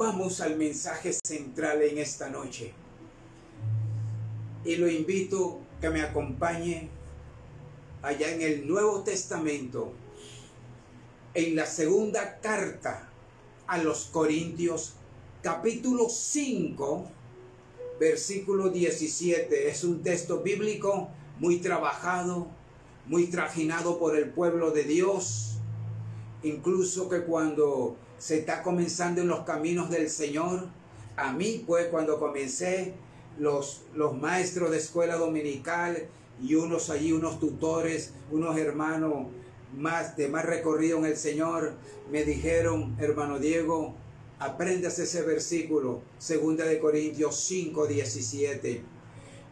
Vamos al mensaje central en esta noche. Y lo invito que me acompañe allá en el Nuevo Testamento, en la segunda carta a los Corintios, capítulo 5, versículo 17. Es un texto bíblico muy trabajado, muy trajinado por el pueblo de Dios. Incluso que cuando se está comenzando en los caminos del Señor, a mí pues cuando comencé, los, los maestros de escuela dominical y unos allí, unos tutores, unos hermanos más de más recorrido en el Señor, me dijeron, hermano Diego, aprendas ese versículo, segunda de Corintios 5, 17.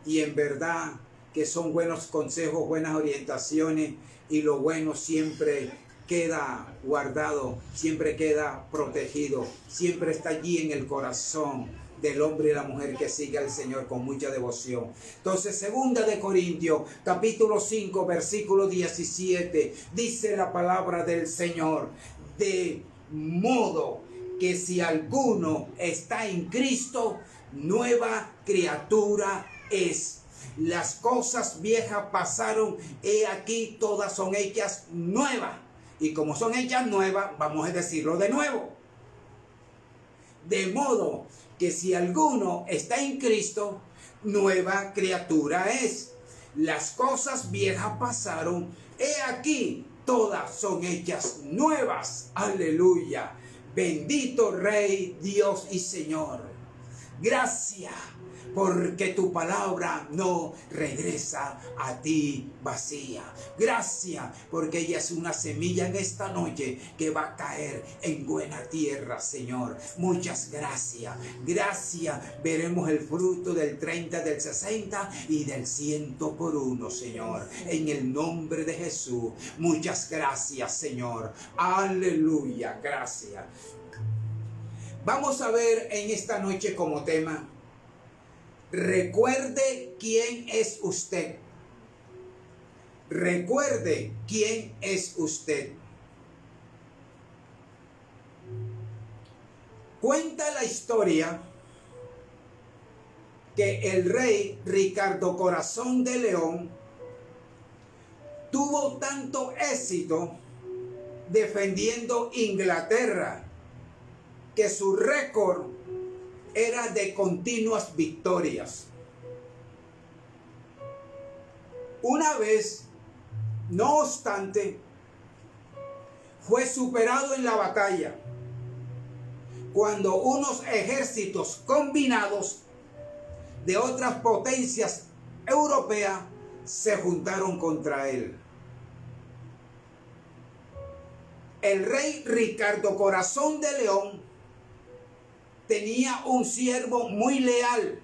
Y en verdad que son buenos consejos, buenas orientaciones y lo bueno siempre queda guardado, siempre queda protegido, siempre está allí en el corazón del hombre y la mujer que sigue al Señor con mucha devoción. Entonces, segunda de Corintios, capítulo 5, versículo 17, dice la palabra del Señor, de modo que si alguno está en Cristo, nueva criatura es. Las cosas viejas pasaron, he aquí todas son hechas nuevas. Y como son hechas nuevas, vamos a decirlo de nuevo. De modo que si alguno está en Cristo, nueva criatura es. Las cosas viejas pasaron, he aquí, todas son hechas nuevas. Aleluya. Bendito Rey, Dios y Señor. Gracias porque tu palabra no regresa a ti vacía. Gracias, porque ella es una semilla en esta noche que va a caer en buena tierra, Señor. Muchas gracias. Gracias. Veremos el fruto del 30, del 60 y del 100 por uno, Señor. En el nombre de Jesús. Muchas gracias, Señor. Aleluya. Gracias. Vamos a ver en esta noche como tema Recuerde quién es usted. Recuerde quién es usted. Cuenta la historia que el rey Ricardo Corazón de León tuvo tanto éxito defendiendo Inglaterra que su récord era de continuas victorias. Una vez, no obstante, fue superado en la batalla cuando unos ejércitos combinados de otras potencias europeas se juntaron contra él. El rey Ricardo Corazón de León tenía un siervo muy leal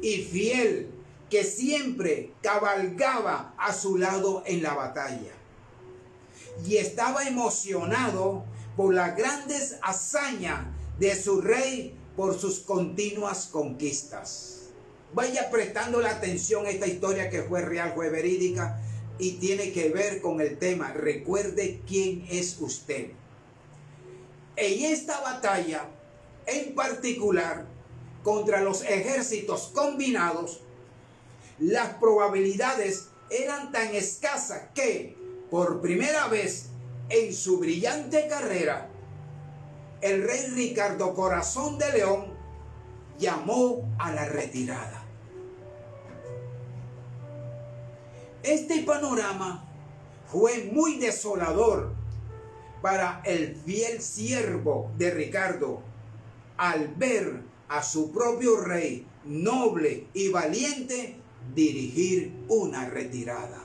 y fiel que siempre cabalgaba a su lado en la batalla. Y estaba emocionado por las grandes hazañas de su rey por sus continuas conquistas. Vaya prestando la atención a esta historia que fue real, fue verídica y tiene que ver con el tema. Recuerde quién es usted. En esta batalla en particular contra los ejércitos combinados, las probabilidades eran tan escasas que, por primera vez en su brillante carrera, el rey Ricardo Corazón de León llamó a la retirada. Este panorama fue muy desolador para el fiel siervo de Ricardo, al ver a su propio rey noble y valiente dirigir una retirada.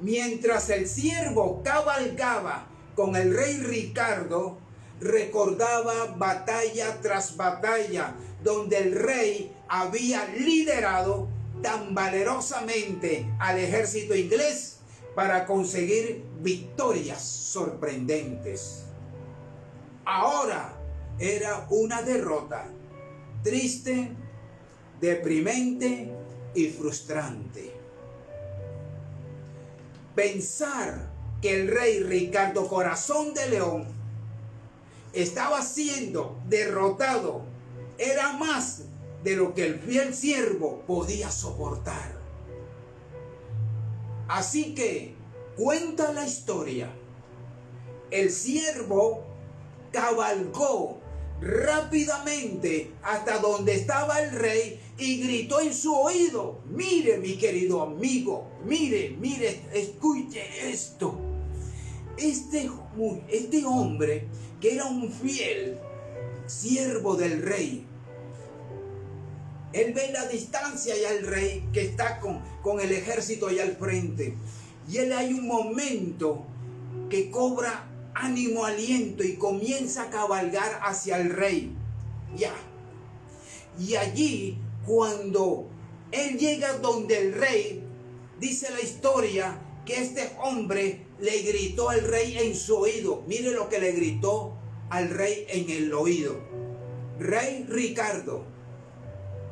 Mientras el siervo cabalgaba con el rey Ricardo, recordaba batalla tras batalla donde el rey había liderado tan valerosamente al ejército inglés para conseguir victorias sorprendentes ahora era una derrota triste, deprimente y frustrante. Pensar que el rey Ricardo Corazón de León estaba siendo derrotado era más de lo que el fiel siervo podía soportar. Así que cuenta la historia. El siervo cabalgó rápidamente hasta donde estaba el rey y gritó en su oído, mire mi querido amigo, mire, mire, escuche esto. Este, este hombre, que era un fiel siervo del rey, él ve la distancia ya el rey que está con, con el ejército allá al frente. Y él hay un momento que cobra ánimo, aliento y comienza a cabalgar hacia el rey. Ya. Y allí, cuando él llega donde el rey, dice la historia que este hombre le gritó al rey en su oído. Mire lo que le gritó al rey en el oído. Rey Ricardo,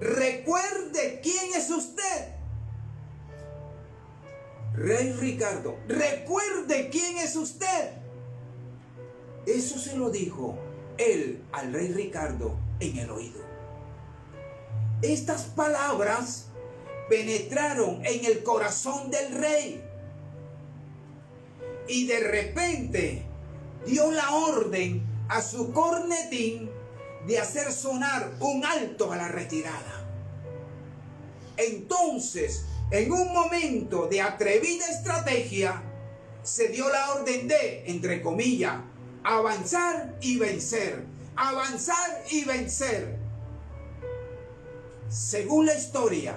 recuerde quién es usted. Rey Ricardo, recuerde quién es usted. Eso se lo dijo él al rey Ricardo en el oído. Estas palabras penetraron en el corazón del rey. Y de repente dio la orden a su cornetín de hacer sonar un alto a la retirada. Entonces, en un momento de atrevida estrategia, se dio la orden de, entre comillas, avanzar y vencer, avanzar y vencer. Según la historia,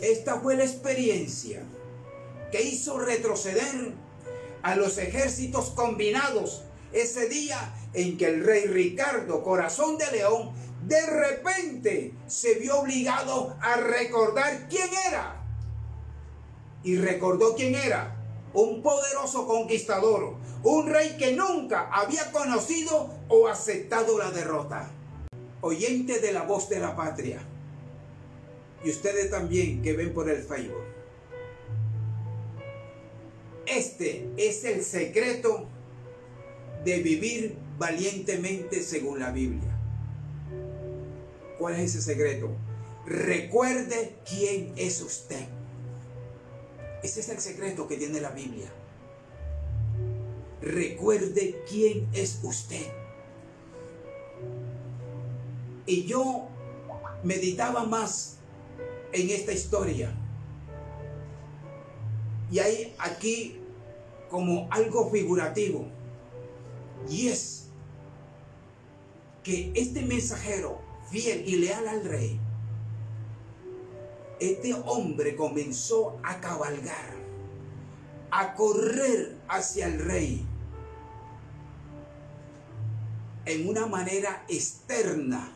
esta fue la experiencia que hizo retroceder a los ejércitos combinados ese día en que el rey Ricardo, corazón de león, de repente se vio obligado a recordar quién era. Y recordó quién era. Un poderoso conquistador. Un rey que nunca había conocido o aceptado la derrota. Oyente de la voz de la patria. Y ustedes también que ven por el Facebook. Este es el secreto de vivir valientemente según la Biblia. ¿Cuál es ese secreto? Recuerde quién es usted. Ese es el secreto que tiene la Biblia. Recuerde quién es usted. Y yo meditaba más en esta historia. Y hay aquí como algo figurativo. Y es que este mensajero fiel y leal al rey, este hombre comenzó a cabalgar, a correr hacia el rey en una manera externa.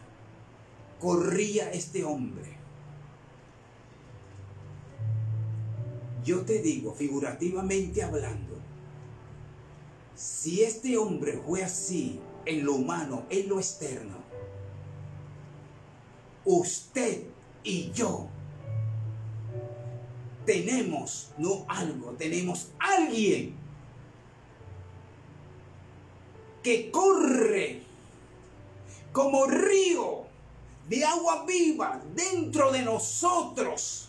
Corría este hombre. Yo te digo, figurativamente hablando, si este hombre fue así en lo humano, en lo externo, usted y yo tenemos, no algo, tenemos alguien que corre como río de agua viva dentro de nosotros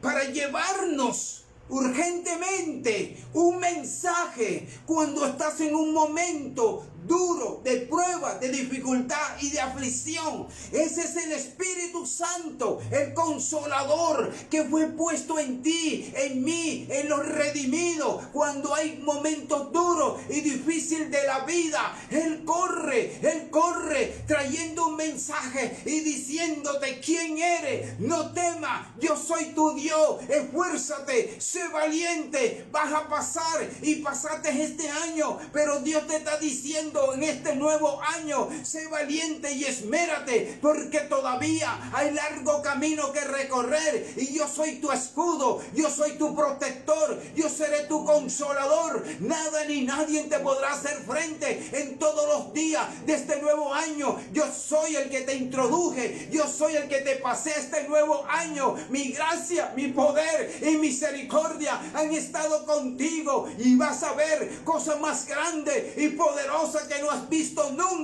para llevarnos urgentemente un mensaje cuando estás en un momento duro, de prueba, de dificultad y de aflicción. Ese es el Espíritu Santo, el consolador que fue puesto en ti, en mí, en los redimidos. Cuando hay momentos duros y difíciles de la vida, Él corre, Él corre trayendo un mensaje y diciéndote quién eres. No temas, yo soy tu Dios. Esfuérzate, sé valiente. Vas a pasar y pasaste este año, pero Dios te está diciendo en este nuevo año. Sé valiente y esmérate porque todavía hay largo camino que recorrer y yo soy tu escudo, yo soy tu protector, yo seré tu consolador. Nada ni nadie te podrá hacer frente en todos los días de este nuevo año. Yo soy el que te introduje, yo soy el que te pasé este nuevo año. Mi gracia, mi poder y misericordia han estado contigo y vas a ver cosas más grandes y poderosas que no has visto nunca,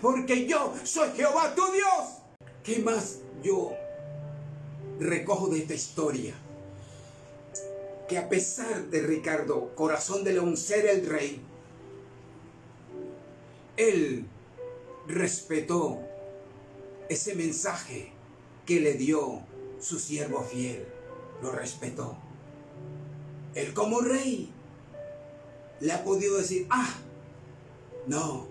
porque yo soy Jehová tu Dios. ¿Qué más yo recojo de esta historia? Que a pesar de Ricardo, corazón de león, ser el rey, él respetó ese mensaje que le dio su siervo fiel. Lo respetó. Él como rey le ha podido decir, ah, no,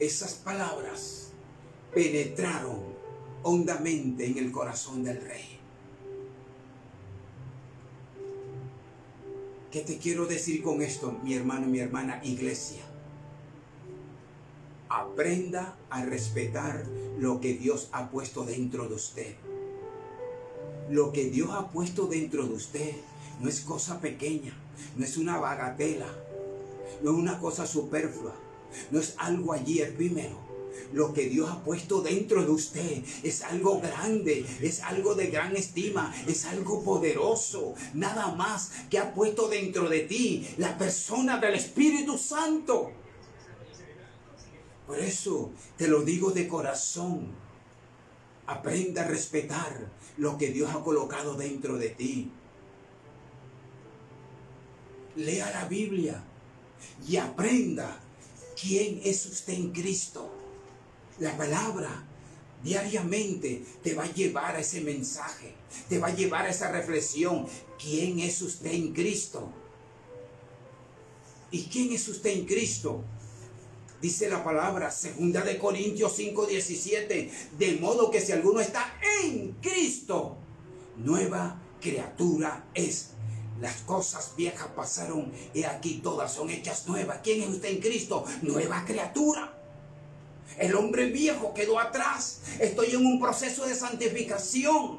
esas palabras penetraron hondamente en el corazón del rey. ¿Qué te quiero decir con esto, mi hermano y mi hermana iglesia? Aprenda a respetar lo que Dios ha puesto dentro de usted. Lo que Dios ha puesto dentro de usted no es cosa pequeña, no es una bagatela, no es una cosa superflua, no es algo allí efímero. Lo que Dios ha puesto dentro de usted es algo grande, es algo de gran estima, es algo poderoso. Nada más que ha puesto dentro de ti la persona del Espíritu Santo. Por eso te lo digo de corazón. Aprenda a respetar lo que Dios ha colocado dentro de ti. Lea la Biblia y aprenda quién es usted en Cristo. La palabra diariamente te va a llevar a ese mensaje, te va a llevar a esa reflexión. ¿Quién es usted en Cristo? ¿Y quién es usted en Cristo? Dice la palabra, segunda de Corintios 5:17, de modo que si alguno está en Cristo, nueva criatura es. Las cosas viejas pasaron y aquí todas son hechas nuevas. ¿Quién es usted en Cristo? Nueva criatura. El hombre viejo quedó atrás. Estoy en un proceso de santificación.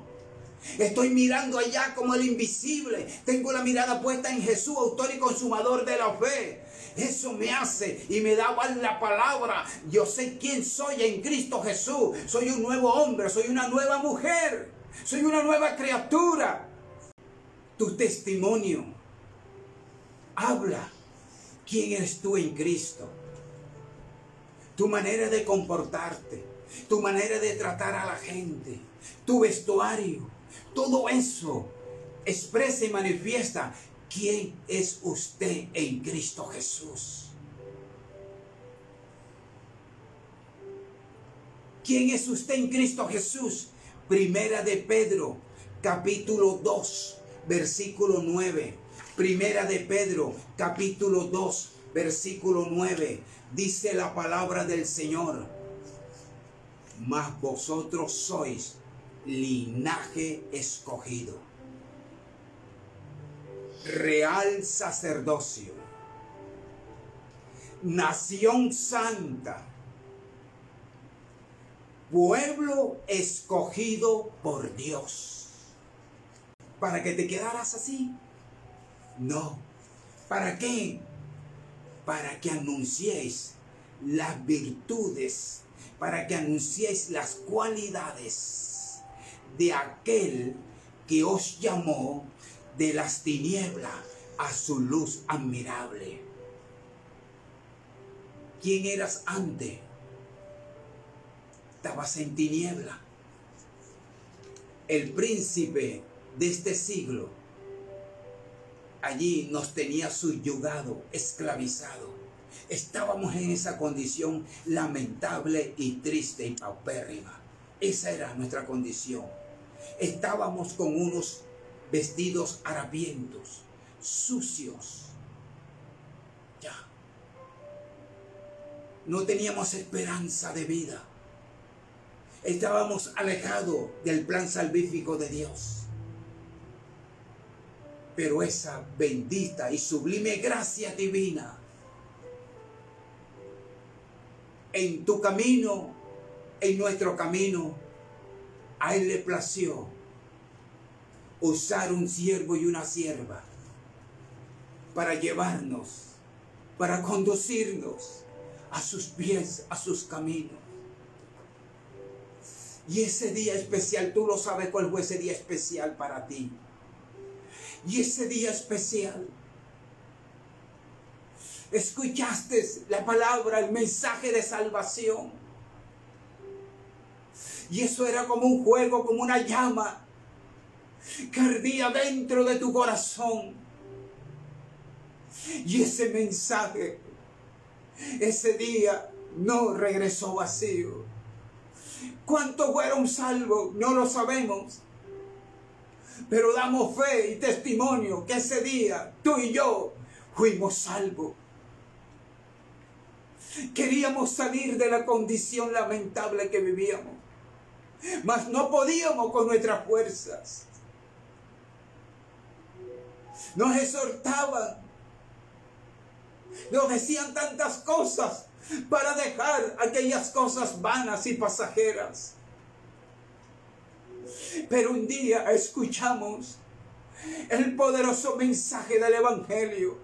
Estoy mirando allá como el invisible. Tengo la mirada puesta en Jesús, autor y consumador de la fe. Eso me hace y me da la palabra. Yo sé quién soy en Cristo Jesús. Soy un nuevo hombre, soy una nueva mujer, soy una nueva criatura. Tu testimonio habla quién eres tú en Cristo. Tu manera de comportarte, tu manera de tratar a la gente, tu vestuario, todo eso expresa y manifiesta quién es usted en Cristo Jesús. ¿Quién es usted en Cristo Jesús? Primera de Pedro, capítulo 2, versículo 9. Primera de Pedro, capítulo 2, versículo 9. Dice la palabra del Señor. Mas vosotros sois linaje escogido, real sacerdocio, nación santa, pueblo escogido por Dios. ¿Para que te quedaras así? No. ¿Para qué? Para que anunciéis las virtudes, para que anunciéis las cualidades de aquel que os llamó de las tinieblas a su luz admirable. ¿Quién eras antes? Estabas en tiniebla. El príncipe de este siglo allí nos tenía subyugado, esclavizado. Estábamos en esa condición lamentable y triste y paupérrima. Esa era nuestra condición. Estábamos con unos vestidos harapientos, sucios. Ya. No teníamos esperanza de vida. Estábamos alejados del plan salvífico de Dios. Pero esa bendita y sublime gracia divina en tu camino, en nuestro camino, a Él le plació usar un siervo y una sierva para llevarnos, para conducirnos a sus pies, a sus caminos. Y ese día especial, tú lo sabes cuál fue ese día especial para ti. Y ese día especial escuchaste la palabra, el mensaje de salvación. Y eso era como un juego, como una llama que ardía dentro de tu corazón. Y ese mensaje, ese día, no regresó vacío. ¿Cuántos fueron salvos? No lo sabemos. Pero damos fe y testimonio que ese día tú y yo fuimos salvos. Queríamos salir de la condición lamentable que vivíamos, mas no podíamos con nuestras fuerzas. Nos exhortaban, nos decían tantas cosas para dejar aquellas cosas vanas y pasajeras. Pero un día escuchamos el poderoso mensaje del Evangelio.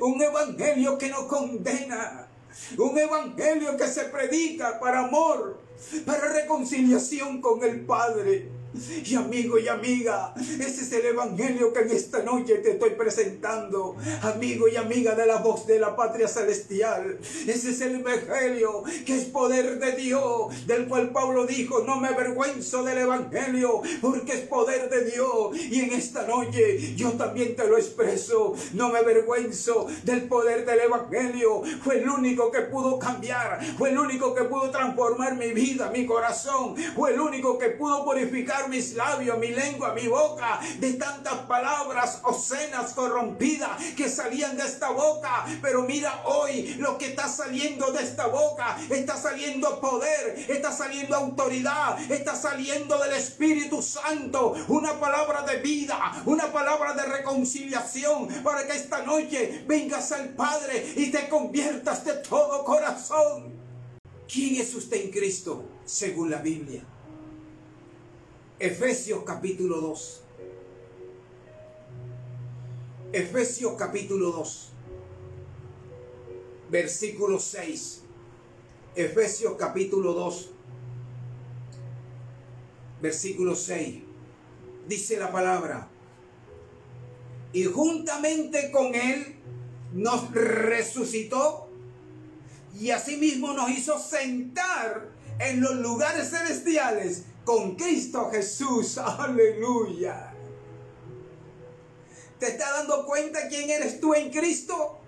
Un Evangelio que no condena. Un Evangelio que se predica para amor, para reconciliación con el Padre. Y amigo y amiga, ese es el evangelio que en esta noche te estoy presentando. Amigo y amiga de la voz de la patria celestial. Ese es el evangelio que es poder de Dios, del cual Pablo dijo, no me avergüenzo del evangelio, porque es poder de Dios. Y en esta noche yo también te lo expreso. No me avergüenzo del poder del evangelio. Fue el único que pudo cambiar, fue el único que pudo transformar mi vida, mi corazón. Fue el único que pudo purificar mis labios, mi lengua, mi boca de tantas palabras obscenas, corrompidas que salían de esta boca. Pero mira hoy lo que está saliendo de esta boca. Está saliendo poder, está saliendo autoridad, está saliendo del Espíritu Santo. Una palabra de vida, una palabra de reconciliación para que esta noche vengas al Padre y te conviertas de todo corazón. ¿Quién es usted en Cristo según la Biblia? Efesios capítulo 2. Efesios capítulo 2. Versículo 6. Efesios capítulo 2. Versículo 6. Dice la palabra. Y juntamente con él nos resucitó y asimismo nos hizo sentar en los lugares celestiales con Cristo Jesús. Aleluya. ¿Te estás dando cuenta quién eres tú en Cristo?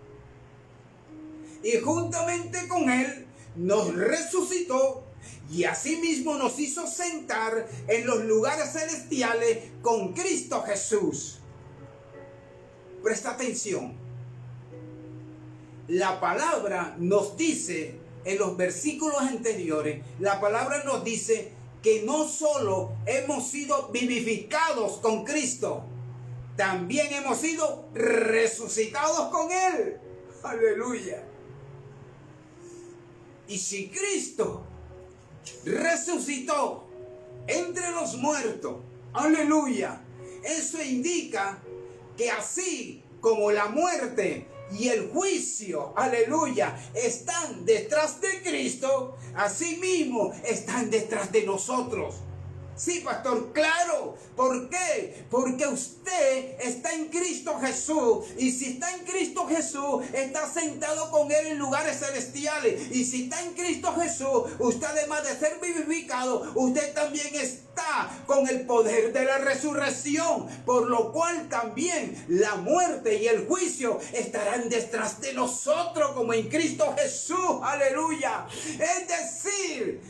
Y juntamente con Él nos resucitó y asimismo nos hizo sentar en los lugares celestiales con Cristo Jesús. Presta atención. La palabra nos dice en los versículos anteriores, la palabra nos dice que no solo hemos sido vivificados con Cristo, también hemos sido resucitados con Él. Aleluya. Y si Cristo resucitó entre los muertos, aleluya, eso indica que así como la muerte y el juicio, aleluya, están detrás de Cristo, asimismo están detrás de nosotros. Sí, pastor, claro. ¿Por qué? Porque usted está en Cristo Jesús. Y si está en Cristo Jesús, está sentado con Él en lugares celestiales. Y si está en Cristo Jesús, usted además de ser vivificado, usted también está con el poder de la resurrección. Por lo cual también la muerte y el juicio estarán detrás de nosotros como en Cristo Jesús. Aleluya. Es decir,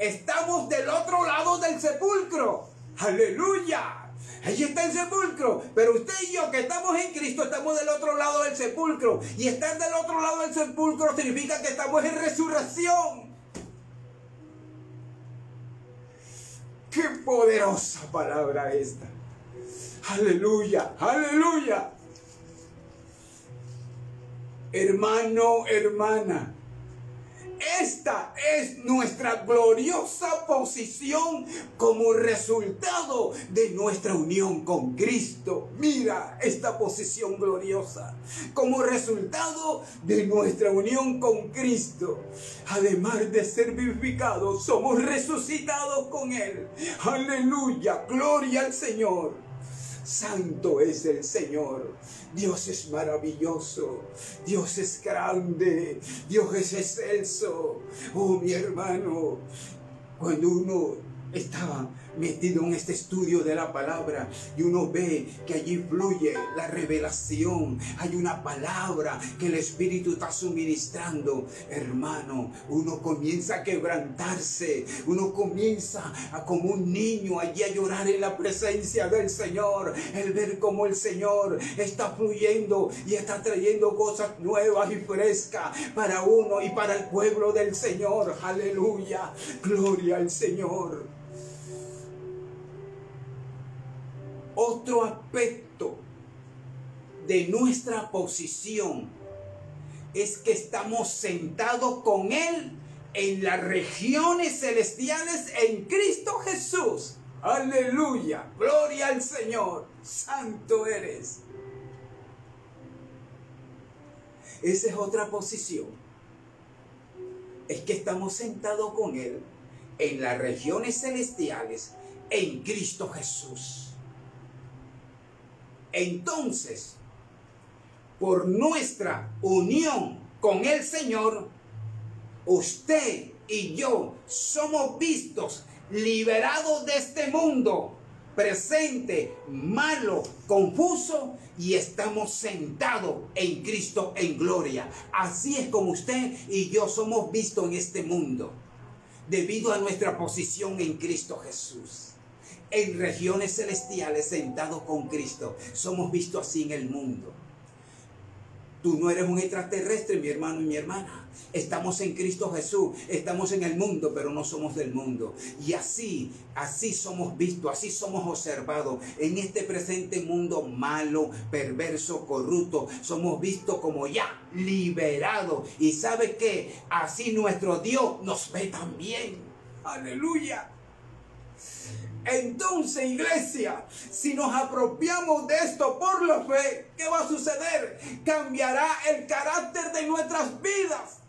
estamos del otro lado del sepulcro. Aleluya. Allí está el sepulcro. Pero usted y yo que estamos en Cristo estamos del otro lado del sepulcro. Y estar del otro lado del sepulcro significa que estamos en resurrección. Qué poderosa palabra esta. Aleluya, aleluya. Hermano, hermana. Esta es nuestra gloriosa posición como resultado de nuestra unión con Cristo. Mira esta posición gloriosa como resultado de nuestra unión con Cristo. Además de ser vivificados, somos resucitados con Él. Aleluya, gloria al Señor. Santo es el Señor. Dios es maravilloso. Dios es grande. Dios es excelso. Oh, mi hermano, cuando uno estaba metido en este estudio de la palabra y uno ve que allí fluye la revelación, hay una palabra que el Espíritu está suministrando, hermano, uno comienza a quebrantarse, uno comienza a como un niño allí a llorar en la presencia del Señor, el ver cómo el Señor está fluyendo y está trayendo cosas nuevas y frescas para uno y para el pueblo del Señor, aleluya, gloria al Señor. Otro aspecto de nuestra posición es que estamos sentados con Él en las regiones celestiales en Cristo Jesús. Aleluya, gloria al Señor, santo eres. Esa es otra posición. Es que estamos sentados con Él en las regiones celestiales en Cristo Jesús. Entonces, por nuestra unión con el Señor, usted y yo somos vistos, liberados de este mundo presente, malo, confuso y estamos sentados en Cristo en gloria. Así es como usted y yo somos vistos en este mundo, debido a nuestra posición en Cristo Jesús en regiones celestiales sentados con Cristo. Somos vistos así en el mundo. Tú no eres un extraterrestre, mi hermano y mi hermana. Estamos en Cristo Jesús, estamos en el mundo, pero no somos del mundo. Y así, así somos vistos, así somos observados. En este presente mundo malo, perverso, corrupto, somos vistos como ya liberados. Y sabe que así nuestro Dios nos ve también. Aleluya. Entonces, iglesia, si nos apropiamos de esto por la fe, ¿qué va a suceder? Cambiará el carácter de nuestras vidas.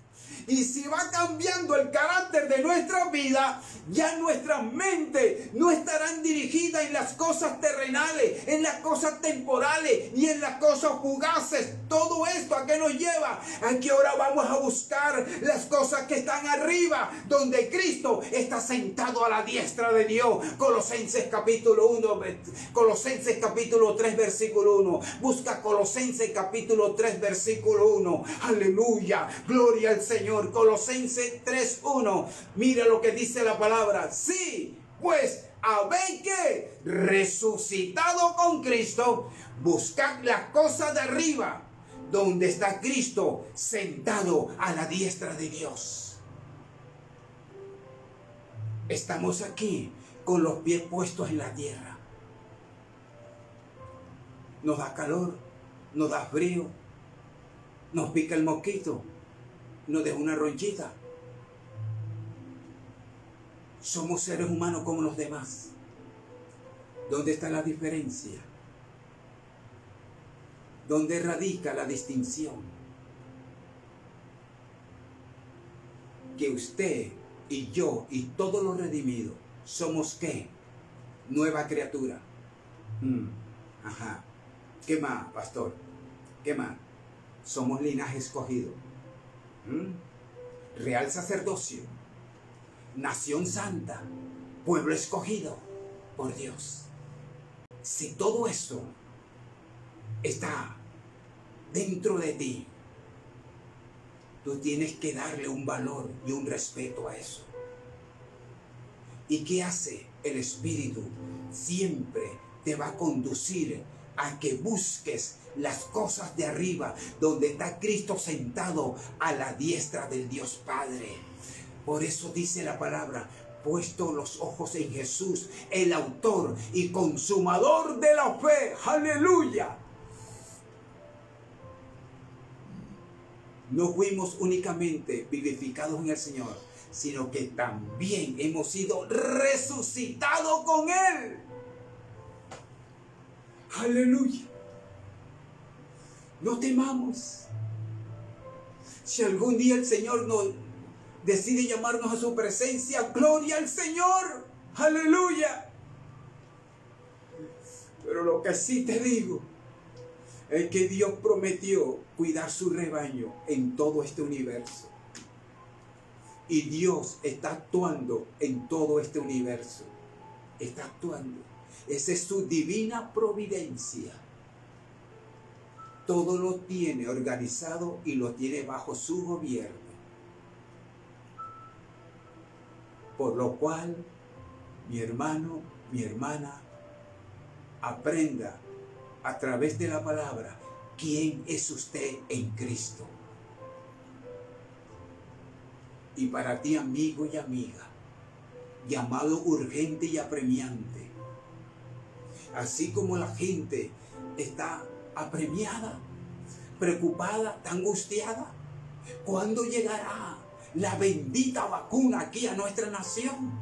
Y si va cambiando el carácter de nuestra vida, ya nuestras mentes no estarán dirigidas en las cosas terrenales, en las cosas temporales y en las cosas fugaces. Todo esto a qué nos lleva? A que ahora vamos a buscar las cosas que están arriba, donde Cristo está sentado a la diestra de Dios. Colosenses capítulo 1, Colosenses capítulo 3, versículo 1. Busca Colosenses capítulo 3, versículo 1. Aleluya. Gloria al Señor. Colosenses 3, 1. Mira lo que dice la palabra Sí, pues habéis que resucitado con Cristo, buscad las cosas de arriba, donde está Cristo sentado a la diestra de Dios. Estamos aquí con los pies puestos en la tierra. Nos da calor, nos da frío, nos pica el mosquito, nos deja una ronchita somos seres humanos como los demás. ¿Dónde está la diferencia? ¿Dónde radica la distinción? Que usted y yo y todos los redimidos somos qué? Nueva criatura. Mm, ajá. ¿Qué más, pastor? ¿Qué más? Somos linaje escogido. Mm, real sacerdocio nación santa, pueblo escogido por Dios. Si todo eso está dentro de ti, tú tienes que darle un valor y un respeto a eso. ¿Y qué hace el Espíritu? Siempre te va a conducir a que busques las cosas de arriba, donde está Cristo sentado a la diestra del Dios Padre. Por eso dice la palabra, puesto los ojos en Jesús, el autor y consumador de la fe. Aleluya. No fuimos únicamente vivificados en el Señor, sino que también hemos sido resucitados con Él. Aleluya. No temamos. Si algún día el Señor nos decide llamarnos a su presencia. Gloria al Señor. Aleluya. Pero lo que sí te digo es que Dios prometió cuidar su rebaño en todo este universo. Y Dios está actuando en todo este universo. Está actuando. Esa es su divina providencia. Todo lo tiene organizado y lo tiene bajo su gobierno. Por lo cual, mi hermano, mi hermana, aprenda a través de la palabra quién es usted en Cristo. Y para ti, amigo y amiga, llamado urgente y apremiante, así como la gente está apremiada, preocupada, angustiada, ¿cuándo llegará la bendita vacuna aquí a nuestra nación?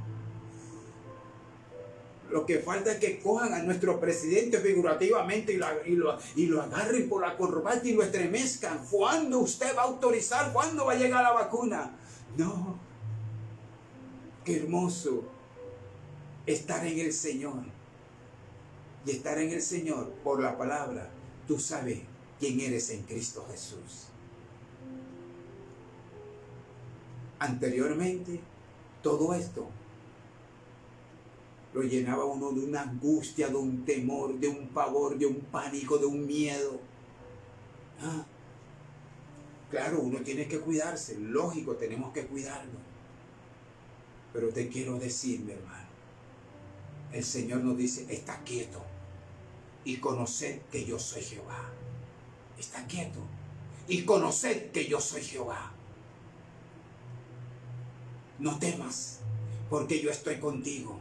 Lo que falta es que cojan a nuestro presidente figurativamente y lo, y, lo, agarren por la corbata y lo estremezcan. ¿Cuándo usted va a autorizar? ¿Cuándo va a llegar la vacuna? No. Qué hermoso estar en el Señor. Y estar en el Señor por la palabra. Tú sabes quién eres en Cristo Jesús. Anteriormente, todo esto lo llenaba uno de una angustia, de un temor, de un pavor, de un pánico, de un miedo. Ah, claro, uno tiene que cuidarse, lógico, tenemos que cuidarnos. Pero te quiero decir, mi hermano, el Señor nos dice, está quieto y conoced que yo soy Jehová. Está quieto y conoced que yo soy Jehová. No temas, porque yo estoy contigo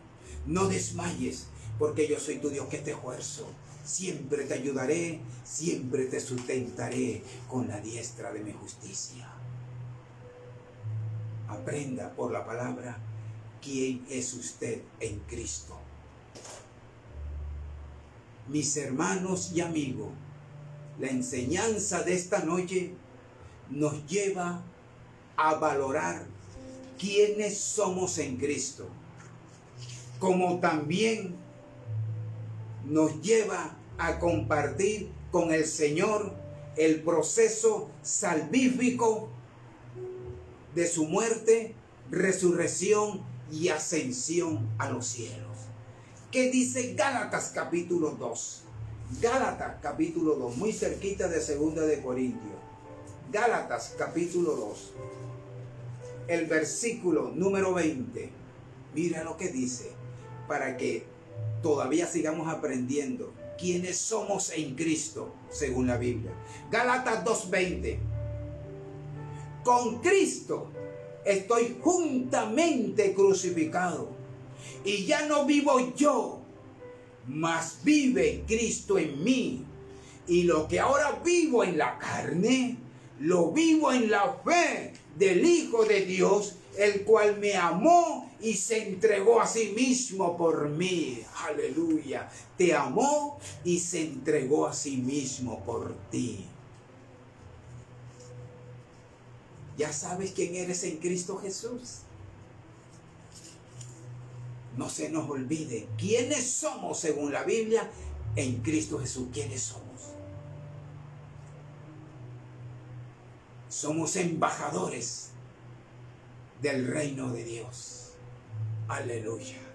no desmayes, porque yo soy tu Dios que te esfuerzo. Siempre te ayudaré, siempre te sustentaré con la diestra de mi justicia. Aprenda por la palabra quién es usted en Cristo. Mis hermanos y amigos, la enseñanza de esta noche nos lleva a valorar quiénes somos en Cristo como también nos lleva a compartir con el Señor el proceso salvífico de su muerte, resurrección y ascensión a los cielos. ¿Qué dice Gálatas capítulo 2? Gálatas capítulo 2, muy cerquita de segunda de Corintios. Gálatas capítulo 2, el versículo número 20. Mira lo que dice para que todavía sigamos aprendiendo quiénes somos en Cristo, según la Biblia. Gálatas 2.20. Con Cristo estoy juntamente crucificado. Y ya no vivo yo, mas vive Cristo en mí. Y lo que ahora vivo en la carne, lo vivo en la fe del Hijo de Dios, el cual me amó y se entregó a sí mismo por mí. Aleluya. Te amó y se entregó a sí mismo por ti. Ya sabes quién eres en Cristo Jesús. No se nos olvide quiénes somos según la Biblia en Cristo Jesús. ¿Quiénes somos? Somos embajadores del reino de Dios. Aleluya.